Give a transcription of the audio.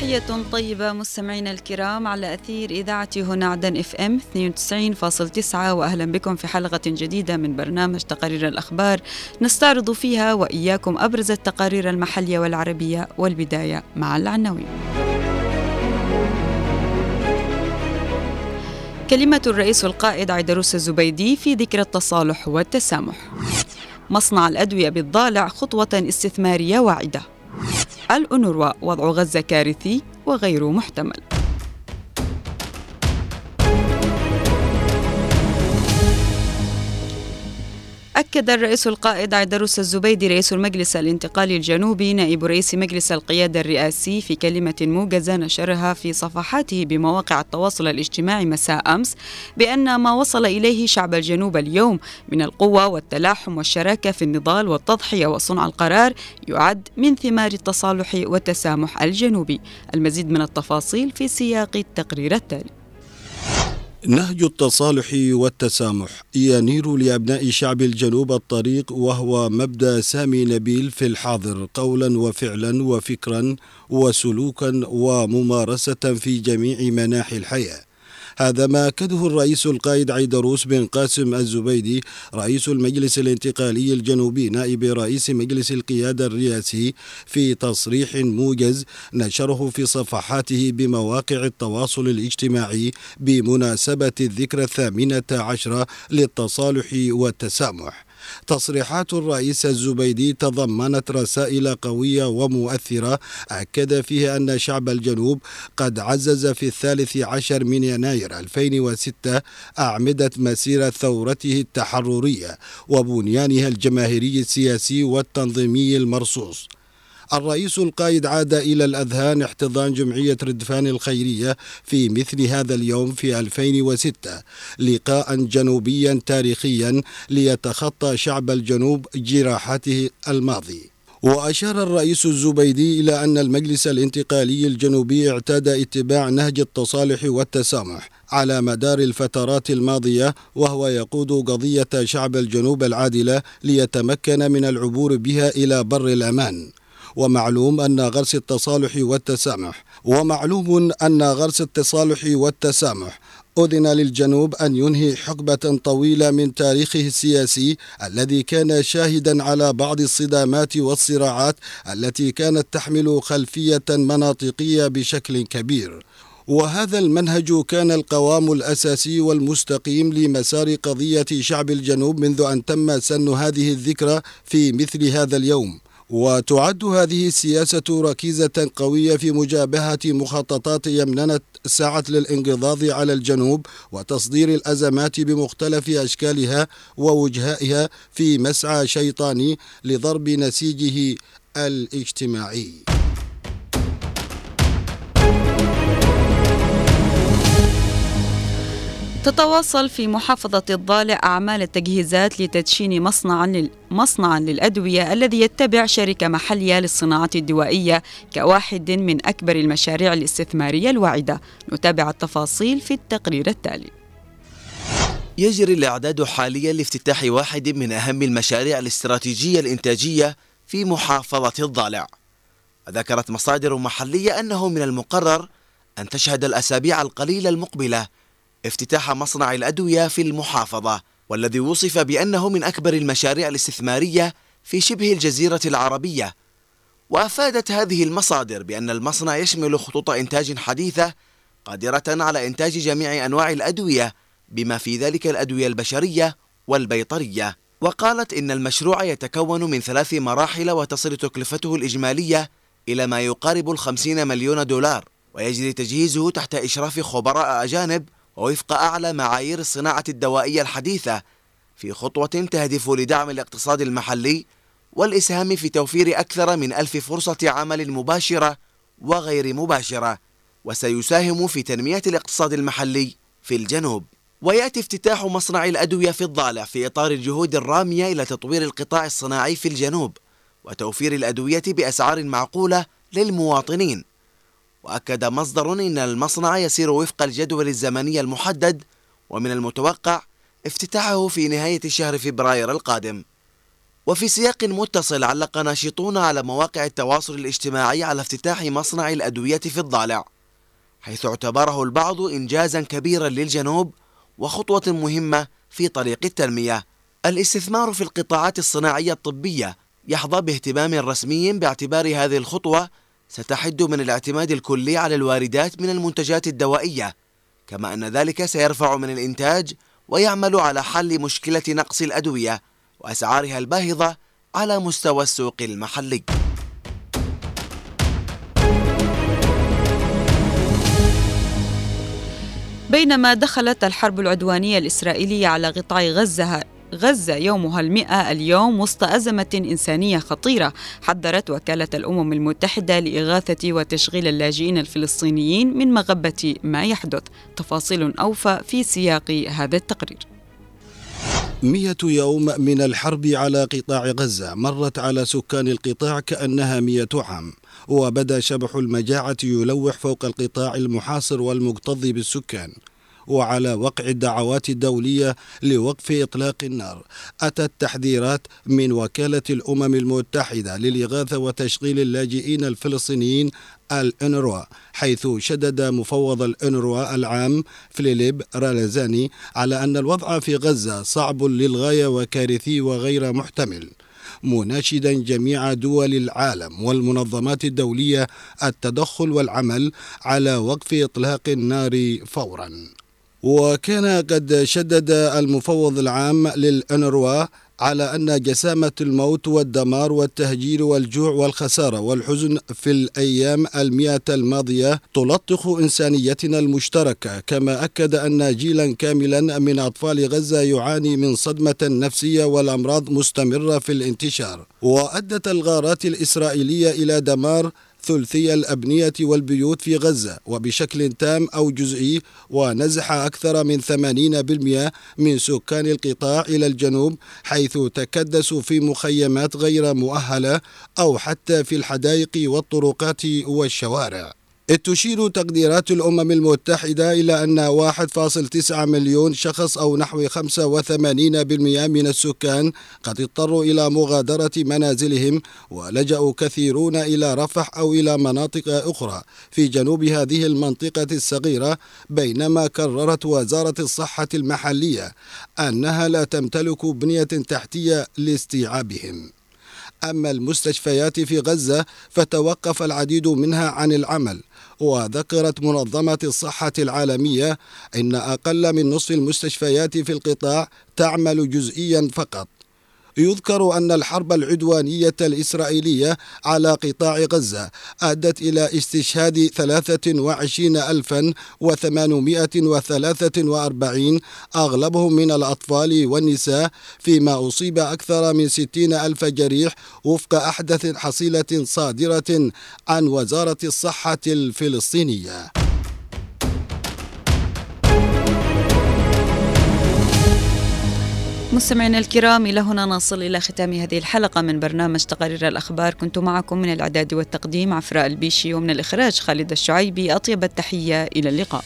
تحية طيبة مستمعينا الكرام على أثير إذاعة هنا عدن إف إم 92.9 وأهلا بكم في حلقة جديدة من برنامج تقارير الأخبار نستعرض فيها وإياكم أبرز التقارير المحلية والعربية والبداية مع العناوين. كلمة الرئيس القائد عيدروس الزبيدي في ذكرى التصالح والتسامح. مصنع الأدوية بالضالع خطوة استثمارية واعدة. الأونروا وضع غزة كارثي وغير محتمل. أكد الرئيس القائد عيدروس الزبيدي رئيس المجلس الانتقالي الجنوبي نائب رئيس مجلس القيادة الرئاسي في كلمة موجزة نشرها في صفحاته بمواقع التواصل الاجتماعي مساء أمس بأن ما وصل إليه شعب الجنوب اليوم من القوة والتلاحم والشراكة في النضال والتضحية وصنع القرار يعد من ثمار التصالح والتسامح الجنوبي. المزيد من التفاصيل في سياق التقرير التالي. نهج التصالح والتسامح ينير لأبناء شعب الجنوب الطريق وهو مبدأ سامي نبيل في الحاضر قولا وفعلا وفكرا وسلوكا وممارسة في جميع مناحي الحياة. هذا ما أكده الرئيس القائد عيدروس بن قاسم الزبيدي رئيس المجلس الانتقالي الجنوبي نائب رئيس مجلس القيادة الرئاسي في تصريح موجز نشره في صفحاته بمواقع التواصل الاجتماعي بمناسبة الذكرى الثامنة عشرة للتصالح والتسامح. تصريحات الرئيس الزبيدي تضمنت رسائل قوية ومؤثرة أكد فيها أن شعب الجنوب قد عزز في الثالث عشر من يناير 2006 أعمدة مسيرة ثورته التحررية وبنيانها الجماهيري السياسي والتنظيمي المرصوص. الرئيس القائد عاد إلى الأذهان احتضان جمعية ردفان الخيرية في مثل هذا اليوم في 2006 لقاء جنوبيا تاريخيا ليتخطى شعب الجنوب جراحته الماضي. وأشار الرئيس الزبيدي إلى أن المجلس الانتقالي الجنوبي اعتاد اتباع نهج التصالح والتسامح على مدار الفترات الماضية وهو يقود قضية شعب الجنوب العادلة ليتمكن من العبور بها إلى بر الأمان. ومعلوم أن غرس التصالح والتسامح ومعلوم أن غرس التصالح والتسامح أذن للجنوب أن ينهي حقبة طويلة من تاريخه السياسي الذي كان شاهدا على بعض الصدامات والصراعات التي كانت تحمل خلفية مناطقية بشكل كبير. وهذا المنهج كان القوام الأساسي والمستقيم لمسار قضية شعب الجنوب منذ أن تم سن هذه الذكرى في مثل هذا اليوم. وتعد هذه السياسة ركيزة قوية في مجابهة مخططات يمننت سعت للانقضاض على الجنوب وتصدير الأزمات بمختلف أشكالها ووجهائها في مسعى شيطاني لضرب نسيجه الاجتماعي. تتواصل في محافظة الضالع أعمال التجهيزات لتدشين مصنعا مصنعا للأدوية الذي يتبع شركة محلية للصناعة الدوائية كواحد من أكبر المشاريع الاستثمارية الواعدة. نتابع التفاصيل في التقرير التالي. يجري الإعداد حاليا لافتتاح واحد من أهم المشاريع الاستراتيجية الإنتاجية في محافظة الضالع. ذكرت مصادر محلية أنه من المقرر أن تشهد الأسابيع القليلة المقبلة افتتاح مصنع الأدوية في المحافظة والذي وصف بأنه من أكبر المشاريع الاستثمارية في شبه الجزيرة العربية. وأفادت هذه المصادر بأن المصنع يشمل خطوط إنتاج حديثة قادرة على إنتاج جميع أنواع الأدوية بما في ذلك الأدوية البشرية والبيطرية. وقالت إن المشروع يتكون من ثلاث مراحل وتصل تكلفته الإجمالية إلى ما يقارب الخمسين مليون دولار ويجري تجهيزه تحت إشراف خبراء أجانب ووفق أعلى معايير الصناعة الدوائية الحديثة في خطوة تهدف لدعم الاقتصاد المحلي والإسهام في توفير أكثر من ألف فرصة عمل مباشرة وغير مباشرة وسيساهم في تنمية الاقتصاد المحلي في الجنوب. ويأتي افتتاح مصنع الأدوية في الضالع في إطار الجهود الرامية إلى تطوير القطاع الصناعي في الجنوب وتوفير الأدوية بأسعار معقولة للمواطنين. وأكد مصدر إن المصنع يسير وفق الجدول الزمني المحدد ومن المتوقع افتتاحه في نهاية شهر فبراير القادم. وفي سياق متصل علق ناشطون على مواقع التواصل الاجتماعي على افتتاح مصنع الأدوية في الضالع حيث اعتبره البعض إنجازا كبيرا للجنوب وخطوة مهمة في طريق التنمية. الاستثمار في القطاعات الصناعية الطبية يحظى باهتمام رسمي باعتبار هذه الخطوة ستحد من الاعتماد الكلي على الواردات من المنتجات الدوائية كما أن ذلك سيرفع من الإنتاج ويعمل على حل مشكلة نقص الأدوية وأسعارها الباهظة على مستوى السوق المحلي. بينما دخلت الحرب العدوانية الإسرائيلية على قطاع غزة غزة يومها المئة اليوم وسط أزمة إنسانية خطيرة حذرت وكالة الأمم المتحدة لإغاثة وتشغيل اللاجئين الفلسطينيين من مغبة ما يحدث. تفاصيل أوفى في سياق هذا التقرير. مئة يوم من الحرب على قطاع غزة مرت على سكان القطاع كأنها مئة عام وبدأ شبح المجاعة يلوح فوق القطاع المحاصر والمكتظ بالسكان. وعلى وقع الدعوات الدولية لوقف إطلاق النار. أتت تحذيرات من وكالة الأمم المتحدة للإغاثة وتشغيل اللاجئين الفلسطينيين الأنروا حيث شدد مفوض الأنروا العام فليليب رالزاني على أن الوضع في غزة صعب للغاية وكارثي وغير محتمل. مناشدا جميع دول العالم والمنظمات الدولية التدخل والعمل على وقف إطلاق النار فورا. وكان قد شدد المفوض العام للأنروا على أن جسامة الموت والدمار والتهجير والجوع والخسارة والحزن في الأيام المئة الماضية تلطخ إنسانيتنا المشتركة. كما أكد أن جيلا كاملا من أطفال غزة يعاني من صدمة نفسية والأمراض مستمرة في الانتشار. وأدت الغارات الإسرائيلية إلى دمار ثلثي الأبنية والبيوت في غزة وبشكل تام أو جزئي ونزح أكثر من 80% من سكان القطاع إلى الجنوب حيث تكدسوا في مخيمات غير مؤهلة أو حتى في الحدائق والطرقات والشوارع. تشير تقديرات الأمم المتحدة إلى أن 1.9 مليون شخص أو نحو 85% من السكان قد اضطروا إلى مغادرة منازلهم ولجأوا كثيرون إلى رفح أو إلى مناطق أخرى في جنوب هذه المنطقة الصغيرة بينما كررت وزارة الصحة المحلية أنها لا تمتلك بنية تحتية لاستيعابهم. أما المستشفيات في غزة فتوقف العديد منها عن العمل. وذكرت منظمة الصحة العالمية إن أقل من نصف المستشفيات في القطاع تعمل جزئيا فقط. يذكر أن الحرب العدوانية الإسرائيلية على قطاع غزة أدت إلى استشهاد 23843 أغلبهم من الأطفال والنساء فيما أصيب أكثر من 60 ألف جريح وفق أحدث حصيلة صادرة عن وزارة الصحة الفلسطينية. مستمعينا الكرام إلى هنا نصل إلى ختام هذه الحلقة من برنامج تقارير الأخبار. كنت معكم من الإعداد والتقديم عفراء البيشي ومن الإخراج خالد الشعيبي. أطيب التحية إلى اللقاء.